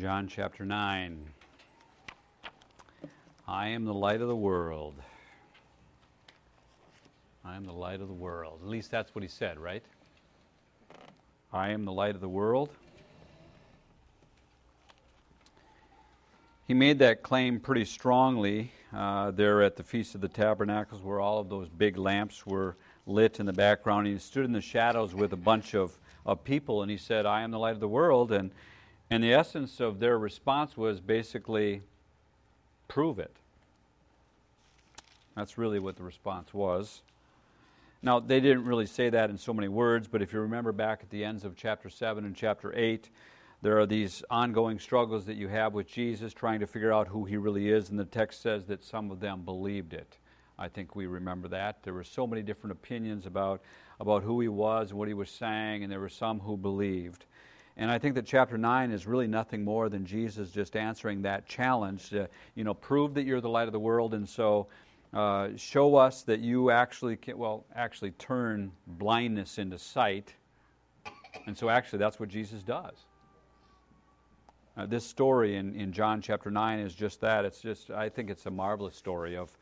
John chapter 9. I am the light of the world. I am the light of the world. At least that's what he said, right? I am the light of the world. He made that claim pretty strongly uh, there at the Feast of the Tabernacles, where all of those big lamps were lit in the background. He stood in the shadows with a bunch of, of people, and he said, I am the light of the world. And, and the essence of their response was basically, prove it. That's really what the response was. Now, they didn't really say that in so many words, but if you remember back at the ends of chapter 7 and chapter 8, there are these ongoing struggles that you have with Jesus trying to figure out who he really is, and the text says that some of them believed it. I think we remember that. There were so many different opinions about, about who he was and what he was saying, and there were some who believed. And I think that chapter 9 is really nothing more than Jesus just answering that challenge to, you know, prove that you're the light of the world, and so uh, show us that you actually can, well, actually turn blindness into sight. And so actually that's what Jesus does. Uh, this story in, in John chapter 9 is just that. It's just, I think it's a marvelous story of,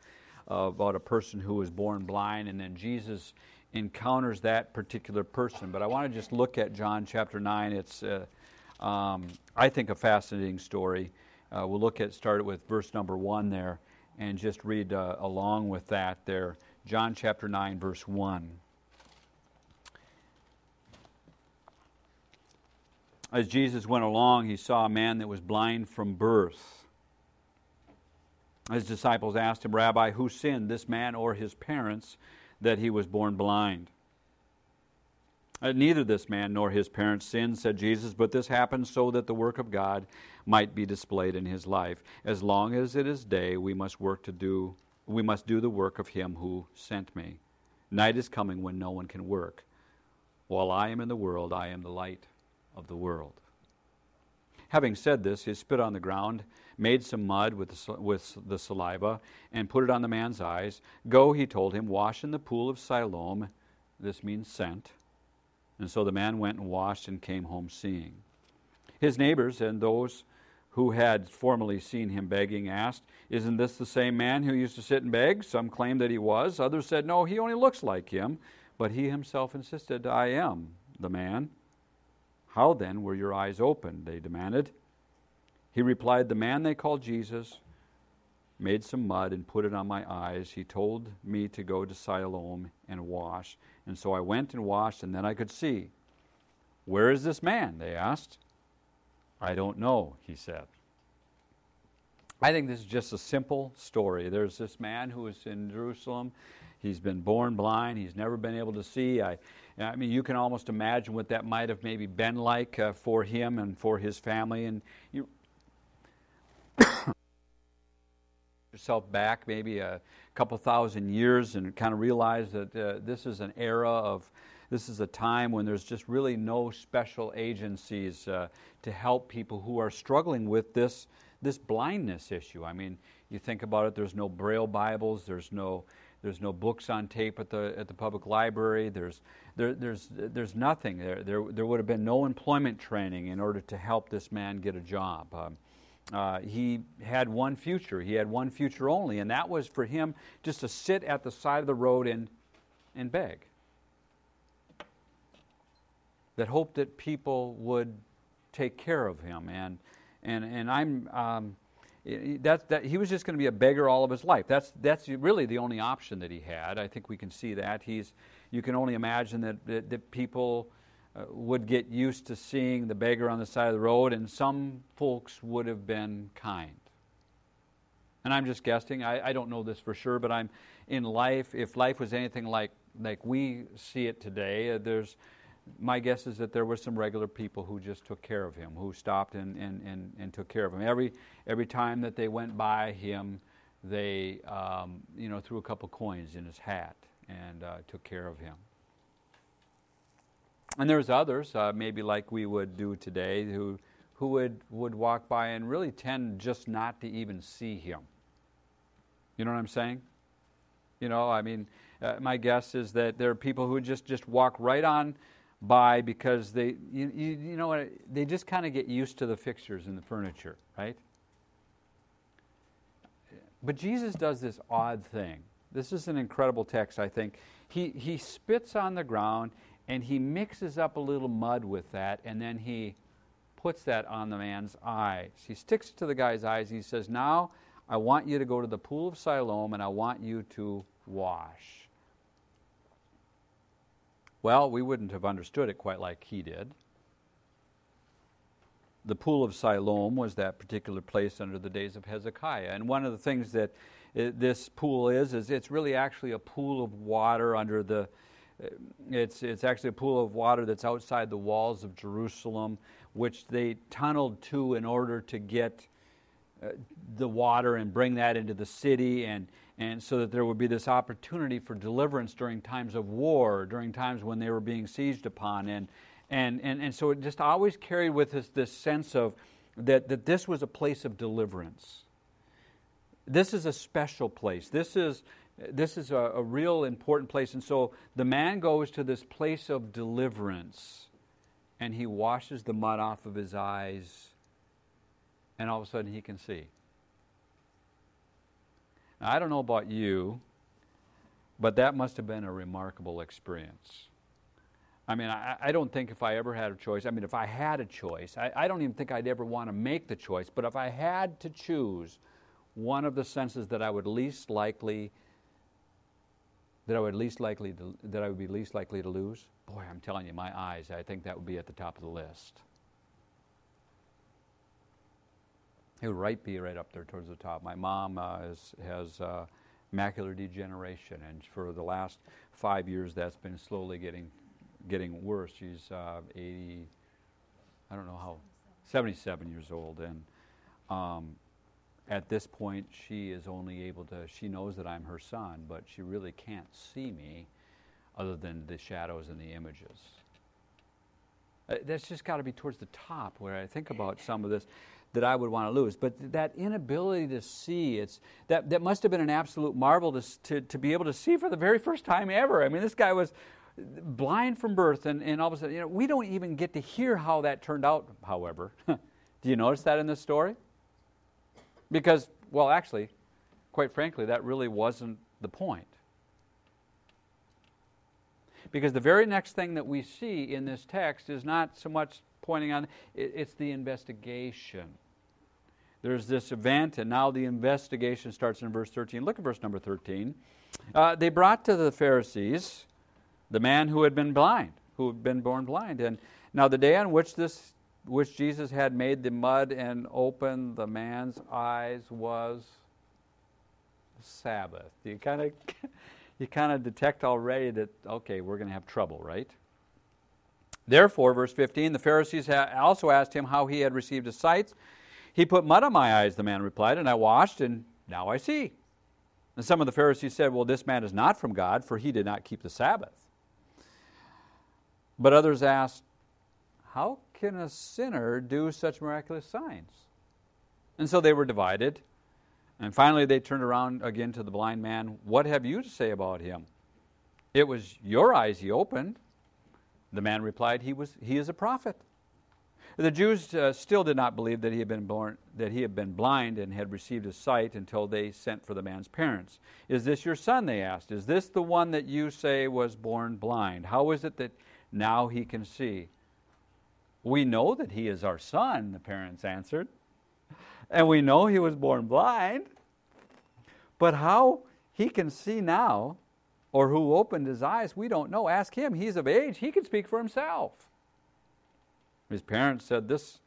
uh, about a person who was born blind, and then Jesus encounters that particular person. But I want to just look at John chapter 9. It's, uh, um, I think, a fascinating story. Uh, we'll look at, start with verse number 1 there, and just read uh, along with that there. John chapter 9, verse 1. As Jesus went along, he saw a man that was blind from birth. His disciples asked him, Rabbi, who sinned, this man or his parents, that he was born blind? Uh, neither this man nor his parents sinned, said Jesus, but this happened so that the work of God might be displayed in his life. As long as it is day, we must work to do we must do the work of him who sent me. Night is coming when no one can work. While I am in the world, I am the light of the world. Having said this, he spit on the ground, made some mud with the, with the saliva, and put it on the man's eyes. Go, he told him, wash in the pool of Siloam. This means sent. And so the man went and washed and came home seeing. His neighbors and those who had formerly seen him begging asked, Isn't this the same man who used to sit and beg? Some claimed that he was. Others said, No, he only looks like him. But he himself insisted, I am the man. How then were your eyes opened? They demanded. He replied, The man they called Jesus made some mud and put it on my eyes. He told me to go to Siloam and wash. And so I went and washed, and then I could see. Where is this man? They asked. I don't know, he said. I think this is just a simple story. There's this man who is in Jerusalem. He's been born blind. He's never been able to see. I, I mean, you can almost imagine what that might have maybe been like uh, for him and for his family. And you yourself back maybe a couple thousand years and kind of realize that uh, this is an era of, this is a time when there's just really no special agencies uh, to help people who are struggling with this this blindness issue. I mean, you think about it. There's no Braille Bibles. There's no there's no books on tape at the at the public library. There's there, there's there's nothing there. There there would have been no employment training in order to help this man get a job. Um, uh, he had one future. He had one future only, and that was for him just to sit at the side of the road and and beg. That hoped that people would take care of him and and and I'm. Um, that, that he was just going to be a beggar all of his life. That's that's really the only option that he had. I think we can see that. He's you can only imagine that that, that people would get used to seeing the beggar on the side of the road, and some folks would have been kind. And I'm just guessing. I, I don't know this for sure, but I'm in life. If life was anything like like we see it today, uh, there's my guess is that there were some regular people who just took care of him, who stopped and, and, and, and took care of him. Every, every time that they went by him, they um, you know, threw a couple coins in his hat and uh, took care of him. And there's others, uh, maybe like we would do today, who, who would, would walk by and really tend just not to even see him. You know what I'm saying? You know, I mean, uh, my guess is that there are people who just, just walk right on by because they, you, you, you know what, they just kind of get used to the fixtures and the furniture, right? But Jesus does this odd thing. This is an incredible text, I think. He, he spits on the ground and he mixes up a little mud with that, and then he puts that on the man's eyes. He sticks it to the guy's eyes. and He says, Now I want you to go to the pool of Siloam and I want you to wash. Well, we wouldn't have understood it quite like he did. The pool of Siloam was that particular place under the days of Hezekiah. And one of the things that eh, this pool is, is it's really actually a pool of water under the, it's, it's actually a pool of water that's outside the walls of Jerusalem, which they tunneled to in order to get uh, the water and bring that into the city, and, and so that there would be this opportunity for deliverance during times of war, during times when they were being seized upon. And, and, and, and so it just always carried with us this sense of that, that this was a place of deliverance. This is a special place. This is, this is a, a real important place. And so the man goes to this place of deliverance and he washes the mud off of his eyes, and all of a sudden he can see. Now, I don't know about you, but that must have been a remarkable experience. I mean, I, I, don't think if I ever had a choice, I mean, if I had a choice, I, I don't even think I'd ever want to make the choice, but if I had to choose one of the senses that I would least likely that I would least likely to, that I would be least likely to lose? Boy, I'm telling you, my eyes, I think that would be at the top of the list. It would right be right up there towards the top. My mom uh, is, has uh, macular degeneration, and for the last five years, that's been slowly getting getting worse. She's uh, 80, I don't know how, 77 years old, and um, at this point, she is only able to, she knows that I'm her son, but she really can't see me other than the shadows and the images. Uh, that's just got to be towards the top where I think about some of this that I would want to lose. But that inability to see, it's, that, that must have been an absolute marvel to, to, to be able to see for the very first time ever. I mean, this guy was blind from birth, and, and all of a sudden, you know, we don't even get to hear how that turned out, however. Do you notice that in this story? Because, well, actually, quite frankly, that really wasn't the point. Because the very next thing that we see in this text is not so much pointing on, it's the investigation. There's this event, and now the investigation starts in verse 13. Look at verse number 13. Uh, they brought to the Pharisees the man who had been blind, who had been born blind. And now the day on which this which Jesus had made the mud and opened the man's eyes was Sabbath. You kind of you kind of detect already that okay, we're going to have trouble, right? Therefore, verse 15, the Pharisees also asked him how he had received his sight. He put mud on my eyes, the man replied, and I washed, and now I see. And some of the Pharisees said, Well, this man is not from God, for he did not keep the Sabbath. But others asked, How can a sinner do such miraculous signs? And so they were divided. And finally, they turned around again to the blind man. What have you to say about him? It was your eyes he opened. The man replied, He, was, he is a prophet. The Jews uh, still did not believe that he had been born, that he had been blind and had received his sight until they sent for the man's parents. Is this your son? They asked. Is this the one that you say was born blind? How is it that now he can see? We know that he is our son, the parents answered. And we know he was born blind. But how he can see now, or who opened his eyes, we don't know. Ask him. He's of age, he can speak for himself. His parents said this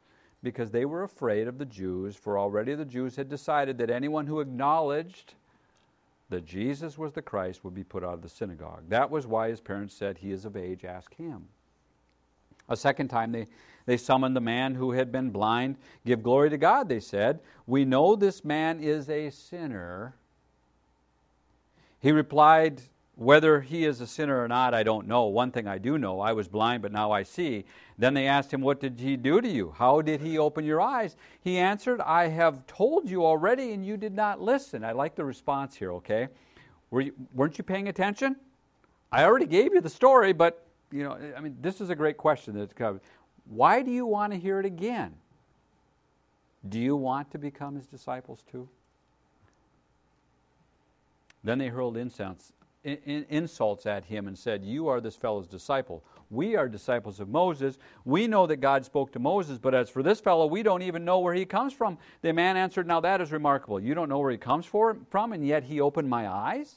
because they were afraid of the Jews, for already the Jews had decided that anyone who acknowledged that Jesus was the Christ would be put out of the synagogue. That was why his parents said, He is of age, ask him. A second time, they, they summoned the man who had been blind. Give glory to God, they said. We know this man is a sinner. He replied, Whether he is a sinner or not, I don't know. One thing I do know I was blind, but now I see. Then they asked him, What did he do to you? How did he open your eyes? He answered, I have told you already, and you did not listen. I like the response here, okay? Were you, weren't you paying attention? I already gave you the story, but you know, I mean, this is a great question that's covered. Why do you want to hear it again? Do you want to become his disciples too? Then they hurled insults, insults at him and said, You are this fellow's disciple. We are disciples of Moses. We know that God spoke to Moses, but as for this fellow, we don't even know where he comes from. The man answered, Now that is remarkable. You don't know where he comes from, and yet he opened my eyes?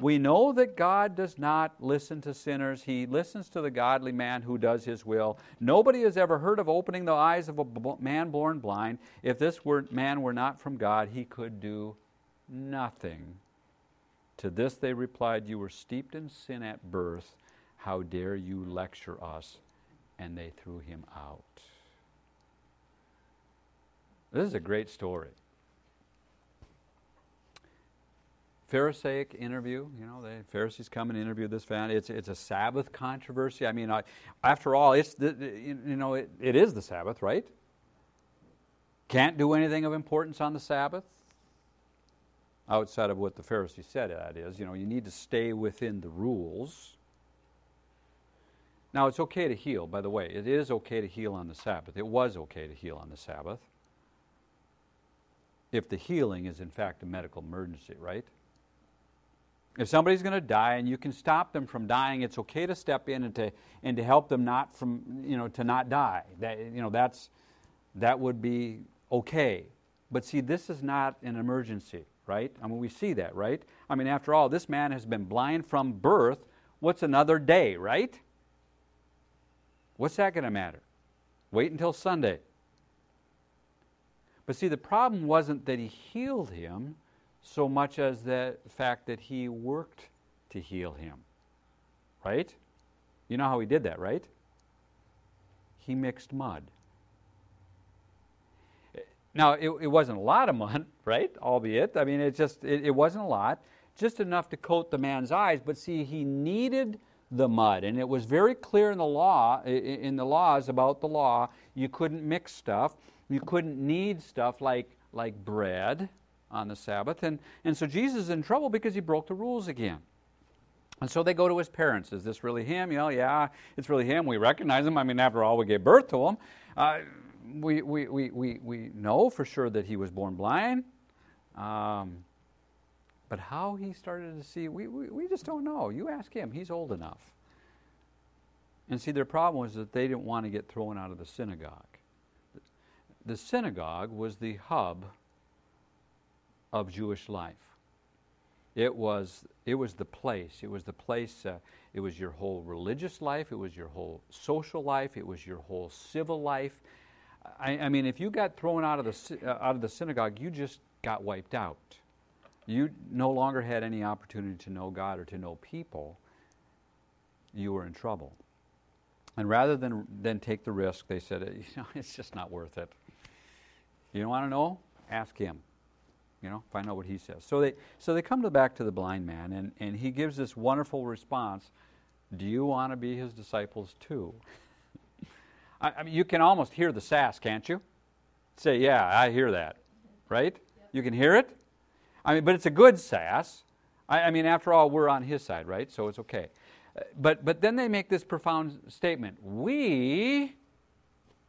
We know that God does not listen to sinners. He listens to the godly man who does his will. Nobody has ever heard of opening the eyes of a man born blind. If this were, man were not from God, he could do nothing. To this they replied, You were steeped in sin at birth. How dare you lecture us? And they threw him out. This is a great story. Pharisaic interview. You know, the Pharisees come and interview this man. It's it's a Sabbath controversy. I mean, I, after all, it's the, you know it, it is the Sabbath, right? Can't do anything of importance on the Sabbath outside of what the Pharisees said. That is, you know, you need to stay within the rules. Now, it's okay to heal. By the way, it is okay to heal on the Sabbath. It was okay to heal on the Sabbath if the healing is in fact a medical emergency, right? If somebody's going to die and you can stop them from dying, it's okay to step in and to and to help them not from you know to not die. That you know that's that would be okay. But see, this is not an emergency, right? I mean, we see that, right? I mean, after all, this man has been blind from birth. What's another day, right? What's that going to matter? Wait until Sunday. But see, the problem wasn't that he healed him so much as the fact that he worked to heal him. Right? You know how he did that, right? He mixed mud. Now, it, it wasn't a lot of mud, right? Albeit. I mean, it just, it, it wasn't a lot. Just enough to coat the man's eyes. But see, he needed the mud. And it was very clear in the law, in the laws about the law, you couldn't mix stuff. You couldn't knead stuff like, like bread on the Sabbath. And, and so Jesus is in trouble because he broke the rules again. And so they go to his parents. Is this really him? You know, yeah, it's really him. We recognize him. I mean, after all, we gave birth to him. Uh, we, we, we, we, we know for sure that he was born blind. Um, but how he started to see, we, we, we just don't know. You ask him, he's old enough. And see, their problem was that they didn't want to get thrown out of the synagogue. The synagogue was the hub of Jewish life. It was, it was the place. It was the place, uh, it was your whole religious life, it was your whole social life, it was your whole civil life. I, I mean, if you got thrown out of, the, uh, out of the synagogue, you just got wiped out. You no longer had any opportunity to know God or to know people. You were in trouble. And rather than, than take the risk, they said, you know, it's just not worth it. You don't want to know? Ask him. You know, find out what he says. So they, so they come to back to the blind man, and, and he gives this wonderful response Do you want to be his disciples too? I, I, mean, you can almost hear the sass, can't you? Say, Yeah, I hear that. Right? You can hear it? I mean, but it's a good sass. I, I mean, after all, we're on his side, right? So it's okay. Uh, but, but then they make this profound statement We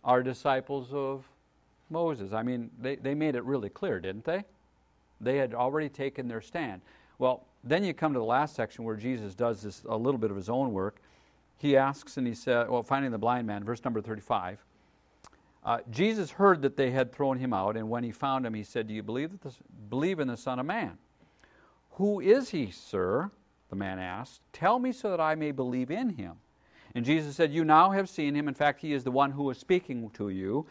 are disciples of Moses. I mean, they, they made it really clear, didn't they? They had already taken their stand. Well, then you come to the last section where Jesus does this a little bit of his own work. He asks and he said, well, finding the blind man, verse number 35. Uh, Jesus heard that they had thrown him out, and when he found him, he said, Do you believe, that believe in the Son of Man? Who is he, sir? The man asked. Tell me so that I may believe in him. And Jesus said, You now have seen him. In fact, he is the one who is speaking to you.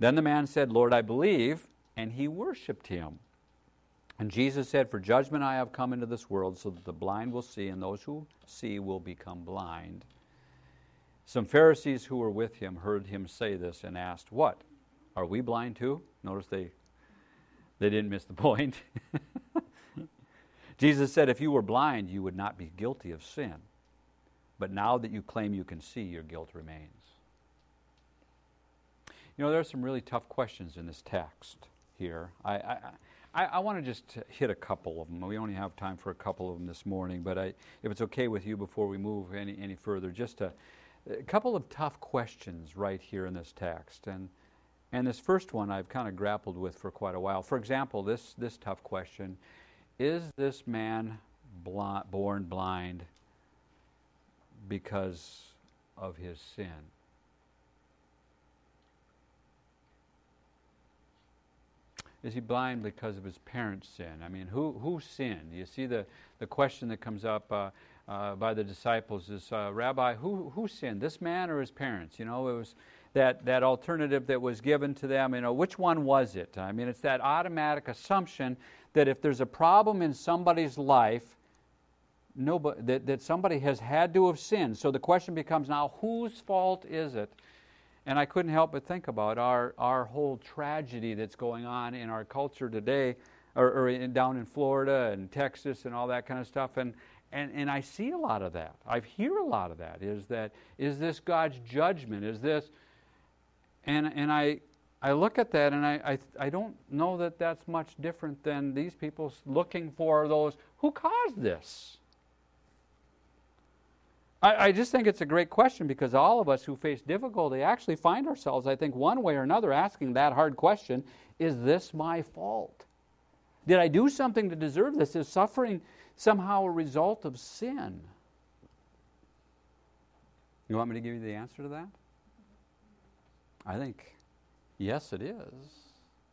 Then the man said, Lord, I believe. And he worshiped him. And Jesus said, For judgment I have come into this world, so that the blind will see, and those who see will become blind. Some Pharisees who were with him heard him say this and asked, What? Are we blind too? Notice they, they didn't miss the point. Jesus said, If you were blind, you would not be guilty of sin. But now that you claim you can see, your guilt remains. You know, there are some really tough questions in this text here. I, I, I, I want to just hit a couple of them. We only have time for a couple of them this morning, but I, if it's okay with you before we move any, any further, just a, a couple of tough questions right here in this text. And, and this first one I've kind of grappled with for quite a while. For example, this, this tough question Is this man born blind because of his sin? Is he blind because of his parents' sin? I mean, who, who sinned? You see the, the question that comes up uh, uh, by the disciples is, uh, Rabbi, who, who sinned, this man or his parents? You know, it was that, that alternative that was given to them. You know, which one was it? I mean, it's that automatic assumption that if there's a problem in somebody's life, nobody, that, that somebody has had to have sinned. So the question becomes now, whose fault is it? And I couldn't help but think about our, our whole tragedy that's going on in our culture today, or, or in, down in Florida and Texas and all that kind of stuff. And, and, and I see a lot of that. I hear a lot of that. Is that is this God's judgment? Is this? And, and I, I look at that and I, I, I don't know that that's much different than these people looking for those who caused this. I, I, just think it's a great question because all of us who face difficulty actually find ourselves, I think, one way or another asking that hard question Is this my fault? Did I do something to deserve this? Is suffering somehow a result of sin? You want me to give you the answer to that? I think yes, it is,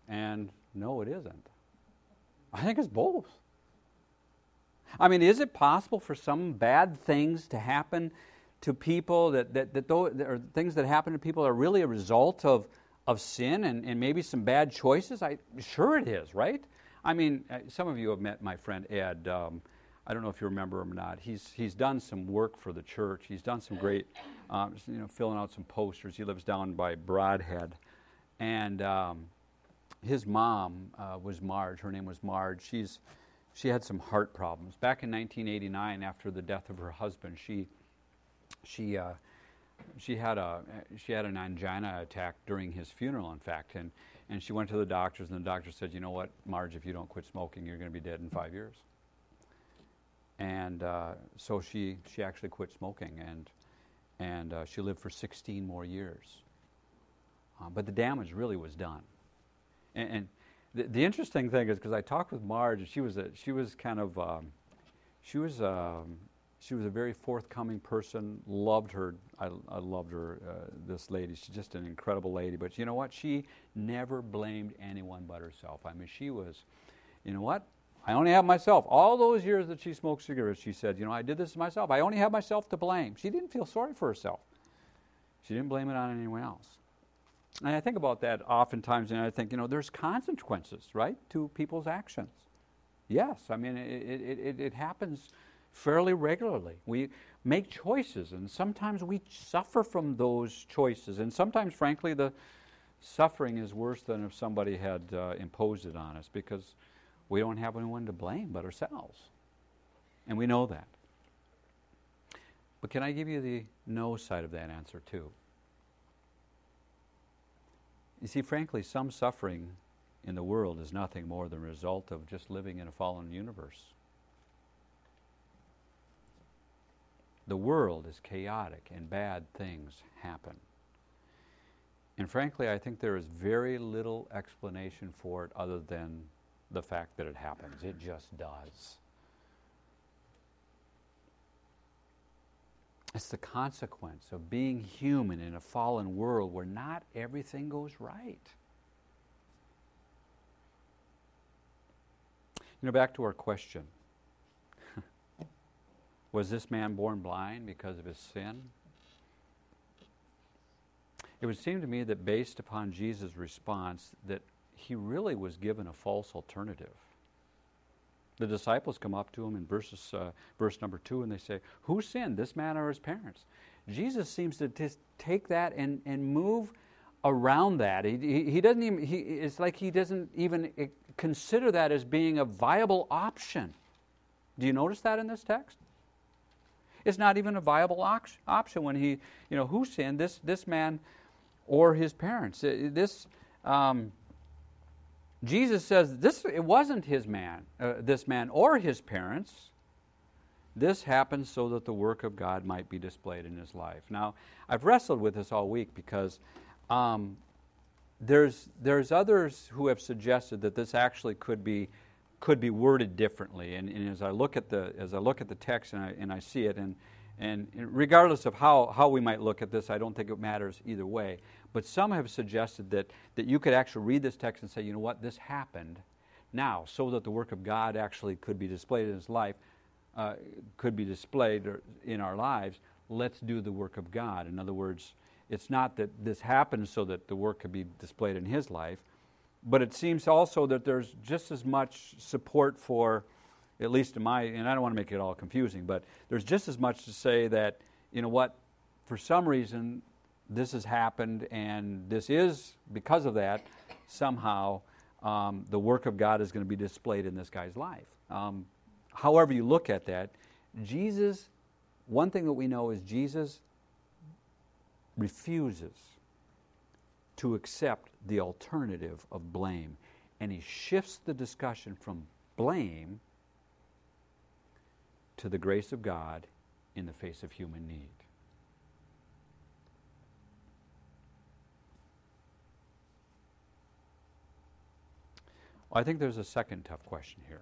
and no, it isn't. I think it's both. I mean, is it possible for some bad things to happen to people that, that, that, though, or things that happen to people are really a result of, of sin and, and maybe some bad choices? I, sure it is, right? I mean, uh, some of you have met my friend Ed. Um, I don't know if you remember him or not. He's, he's done some work for the church. He's done some great, um, you know, filling out some posters. He lives down by Broadhead. And um, his mom uh, was Marge. Her name was Marge. She's she had some heart problems. Back in 1989, after the death of her husband, she she uh, she had a she had an angina attack during his funeral, in fact, and and she went to the doctors, and the doctor said, "You know what, Marge, if you don't quit smoking, you're going to be dead in five years." And uh, so she she actually quit smoking, and and uh, she lived for 16 more years. Uh, but the damage really was done, and, and the, the interesting thing is because I talked with Marge, and she was a, she was kind of um, she was um, she was a very forthcoming person. Loved her. I, I loved her. Uh, this lady. She's just an incredible lady. But you know what? She never blamed anyone but herself. I mean, she was. You know what? I only have myself. All those years that she smoked cigarettes, she said, you know, I did this myself. I only have myself to blame. She didn't feel sorry for herself. She didn't blame it on anyone else. And I think about that oftentimes, and I think, you know, there's consequences, right, to people's actions. Yes, I mean, it, it, it, happens fairly regularly. We make choices, and sometimes we suffer from those choices. And sometimes, frankly, the suffering is worse than if somebody had uh, imposed it on us because we don't have anyone to blame but ourselves. And we know that. But can I give you the no side of that answer, too? You see, frankly, some suffering in the world is nothing more than a result of just living in a fallen universe. The world is chaotic and bad things happen. And frankly, I think there is very little explanation for it other than the fact that it happens. It just does. It's the consequence of being human in a fallen world where not everything goes right. You know, back to our question Was this man born blind because of his sin? It would seem to me that based upon Jesus' response, that he really was given a false alternative. The disciples come up to him in verses, uh, verse number two and they say, Who sinned, this man or his parents? Jesus seems to just take that and, and move around that. He, he, doesn't even, he, it's like he doesn't even eh, consider that as being a viable option. Do you notice that in this text? It's not even a viable option when he, you know, who sinned, this, this man or his parents. Eh, this, um, Jesus says this it wasn't his man, uh, this man or his parents. This happened so that the work of God might be displayed in his life. Now, I've wrestled with this all week because um, there's there's others who have suggested that this actually could be could be worded differently. And, and as I look at the as I look at the text and I, and I see it, and and regardless of how, how we might look at this, I don't think it matters either way. But some have suggested that, that you could actually read this text and say, you know what, this happened now, so that the work of God actually could be displayed in his life, uh, could be displayed in our lives. Let's do the work of God. In other words, it's not that this happened so that the work could be displayed in his life, but it seems also that there's just as much support for at least in my, and I don't want to make it all confusing, but there's just as much to say that, you know what, for some reason, this has happened, and this is, because of that, somehow um, the work of God is going to be displayed in this guy's life. Um, however, you look at that, Jesus, one thing that we know is Jesus refuses to accept the alternative of blame. And he shifts the discussion from blame to the grace of God in the face of human need. Well, I think there's a second tough question here.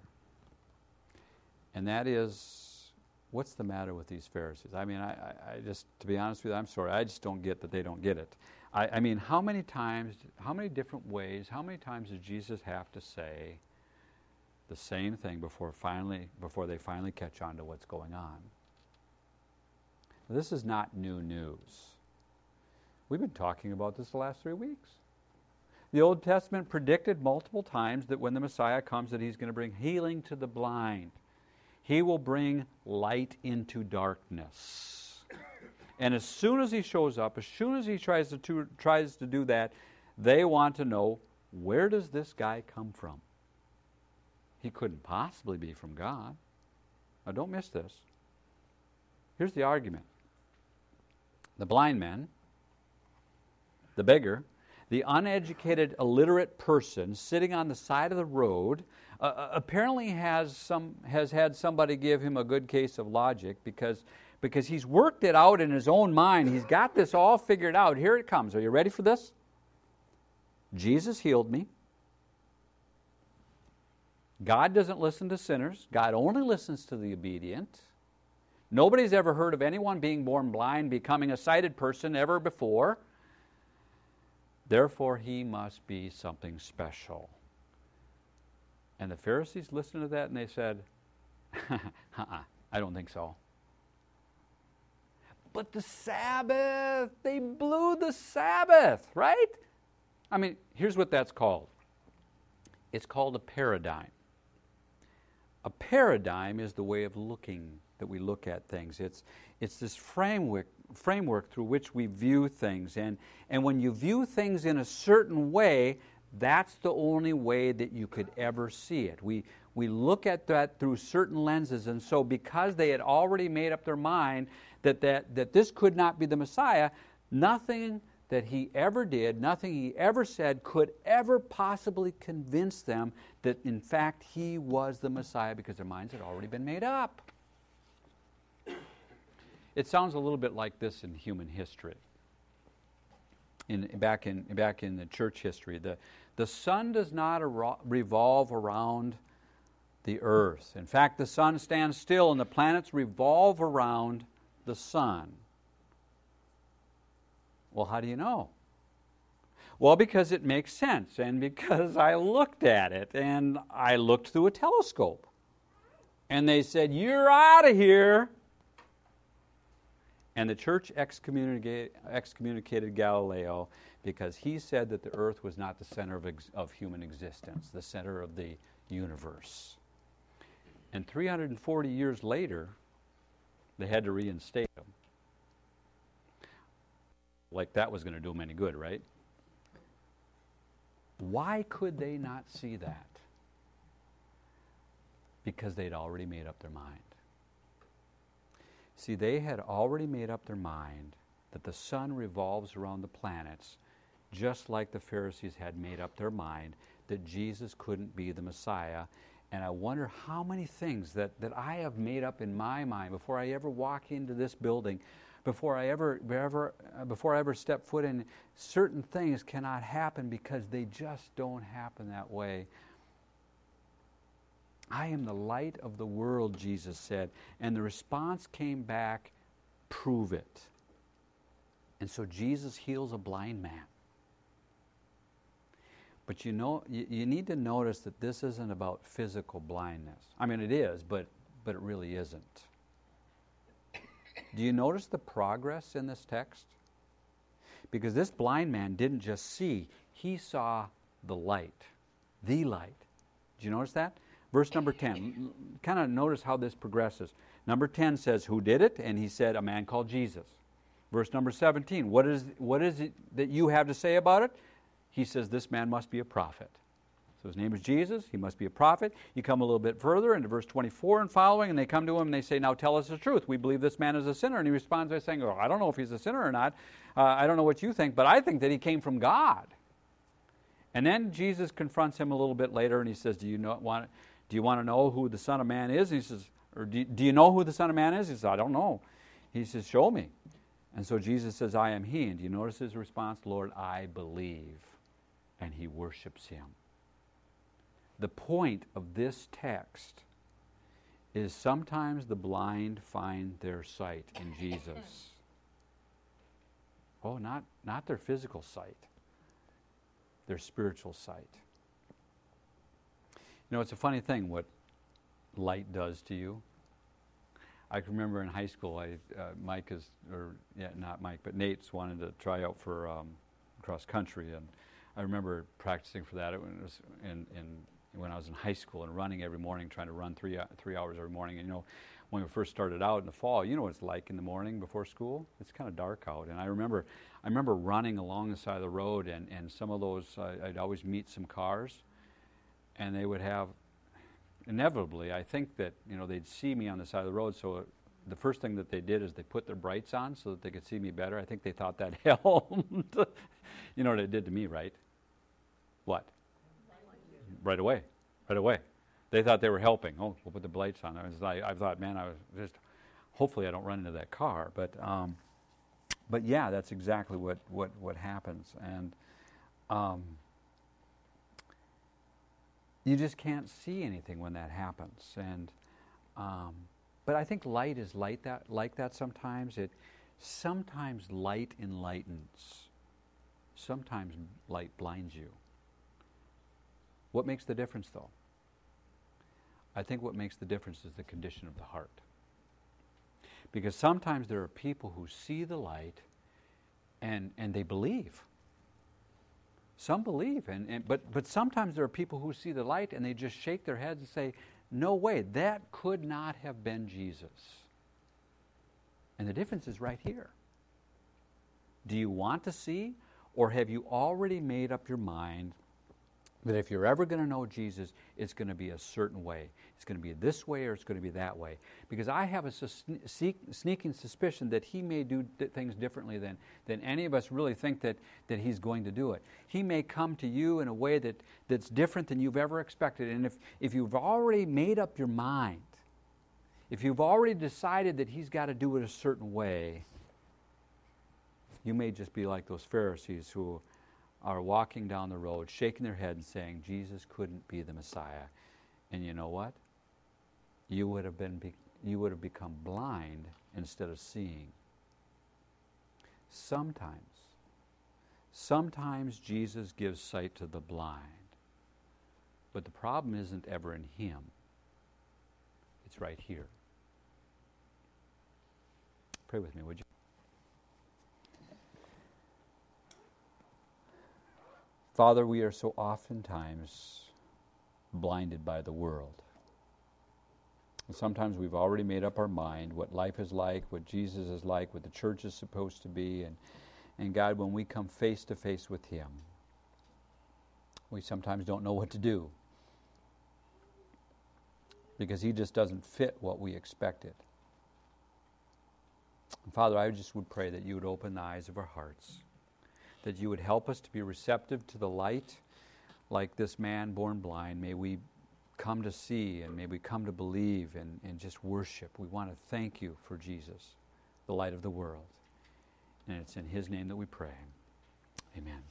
And that is what's the matter with these Pharisees? I mean, I, I, just, to be honest with you, I'm sorry, I just don't get that they don't get it. I, I mean, how many times, how many different ways, how many times does Jesus have to say, the same thing before finally before they finally catch on to what's going on. This is not new news. We've been talking about this the last three weeks. The Old Testament predicted multiple times that when the Messiah comes that he's going to bring healing to the blind. He will bring light into darkness. And as soon as he shows up, as soon as he tries to, to tries to do that, they want to know where does this guy come from? He couldn't possibly be from God. Now, don't miss this. Here's the argument the blind man, the beggar, the uneducated, illiterate person sitting on the side of the road uh, uh, apparently has, some, has had somebody give him a good case of logic because, because he's worked it out in his own mind. He's got this all figured out. Here it comes. Are you ready for this? Jesus healed me. God doesn't listen to sinners, God only listens to the obedient. Nobody's ever heard of anyone being born blind becoming a sighted person ever before. Therefore, he must be something special. And the Pharisees listened to that and they said, uh-uh, I don't think so. But the Sabbath, they blew the Sabbath, right? I mean, here's what that's called it's called a paradigm a paradigm is the way of looking that we look at things. It's, it's this framework, framework through which we view things. And, and when you view things in a certain way, that's the only way that you could ever see it. We, we look at that through certain lenses. And so, because they had already made up their mind that, that, that this could not be the Messiah, nothing that he ever did, nothing he ever said could ever possibly convince them that in fact he was the Messiah because their minds had already been made up. It sounds a little bit like this in human history. In, back, in, back in the church history, the, the sun does not revolve around the earth. In fact, the sun stands still and the planets revolve around the sun. Well, how do you know? Well, because it makes sense, and because I looked at it, and I looked through a telescope. And they said, You're out of here. And the church excommunicated, excommunicated Galileo because he said that the earth was not the center of, ex, of human existence, the center of the universe. And 340 years later, they had to reinstate him like that was going to do them any good, right? Why could they not see that? Because they'd already made up their mind. See, they had already made up their mind that the sun revolves around the planets, just like the Pharisees had made up their mind that Jesus couldn't be the Messiah. And I wonder how many things that, that I have made up in my mind before I ever walk into this building, before I ever, ever, uh, before I ever step foot in, certain things cannot happen because they just don't happen that way. I am the light of the world, Jesus said. And the response came back, prove it. And so Jesus heals a blind man. But you know, you, need to notice that this isn't about physical blindness. I mean, it is, but, but it really isn't. Do you notice the progress in this text? Because this blind man didn't just see, he saw the light. The light. Do you notice that? Verse number 10. kind of notice how this progresses. Number 10 says, Who did it? And he said, A man called Jesus. Verse number 17. What is, what is it that you have to say about it? he says this man must be a prophet. So his name is Jesus. He must be a prophet. You come a little bit further into verse 24 and following, and they come to him and they say, Now tell us the truth. We believe this man is a sinner. And he responds by saying, Oh, I don't know if he's a sinner or not. Uh, I don't know what you think, but I think that he came from God. And then Jesus confronts him a little bit later and he says, Do you, know, want, do you want to know who the Son of Man is? He says, Or do, do you know who the Son of Man is? He says, I don't know. He says, Show me. And so Jesus says, I am he. And do you notice his response? Lord, I believe and he worships him. The point of this text is sometimes the blind find their sight in Jesus. Oh, not, not their physical sight, their spiritual sight. You know, it's a funny thing what light does to you. I can remember in high school, I, uh, Mike is, or yeah, not Mike, but Nate's wanted to try out for um, cross country, and I remember practicing for that when, was in, in, when I was in high school and running every morning, trying to run three, three hours every morning. And you know, when we first started out in the fall, you know what it's like in the morning before school? It's kind of dark out. And I remember, I remember running along the side of the road, and, and some of those, uh, I'd always meet some cars, and they would have, inevitably, I think that, you know, they'd see me on the side of the road, so the first thing that they did is they put their brights on so that they could see me better. I think they thought that helped. you know what it did to me, right? What? Right away. Right away. They thought they were helping. Oh, we'll put the lights on. I, was, I thought, man, I was just, hopefully I don't run into that car. But, um, but yeah, that's exactly what, what, what happens. And um, you just can't see anything when that happens. And, um, but I think light is light that, like that sometimes. It, sometimes light enlightens. Sometimes light blinds you. What makes the difference, though? I think what makes the difference is the condition of the heart. Because sometimes there are people who see the light and, and they believe. Some believe, and, and, but, but sometimes there are people who see the light and they just shake their heads and say, No way, that could not have been Jesus. And the difference is right here. Do you want to see, or have you already made up your mind that if you're ever going to know Jesus, it's going to be a certain way. It's going to be this way or it's going to be that way. Because I have a sneaking suspicion that he may do things differently than, than any of us really think that, that he's going to do it. He may come to you in a way that, that's different than you've ever expected. And if, if you've already made up your mind, if you've already decided that he's got to do it a certain way, you may just be like those Pharisees who are walking down the road, shaking their head and saying, Jesus couldn't be the Messiah. And you know what? You would have, been be- you would have become blind instead of seeing. Sometimes, sometimes Jesus gives sight to the blind. But the problem isn't ever in him, it's right here. Pray with me, would you? Father, we are so oftentimes blinded by the world. And sometimes we've already made up our mind what life is like, what Jesus is like, what the church is supposed to be. And, and God, when we come face to face with Him, we sometimes don't know what to do because He just doesn't fit what we expected. Father, I just would pray that you would open the eyes of our hearts that you would help us to be receptive to the light like this man born blind, may we come to see and may we come to believe and, and just worship. We want to thank you for Jesus, the light of the world. And it's in his name that we pray. Amen.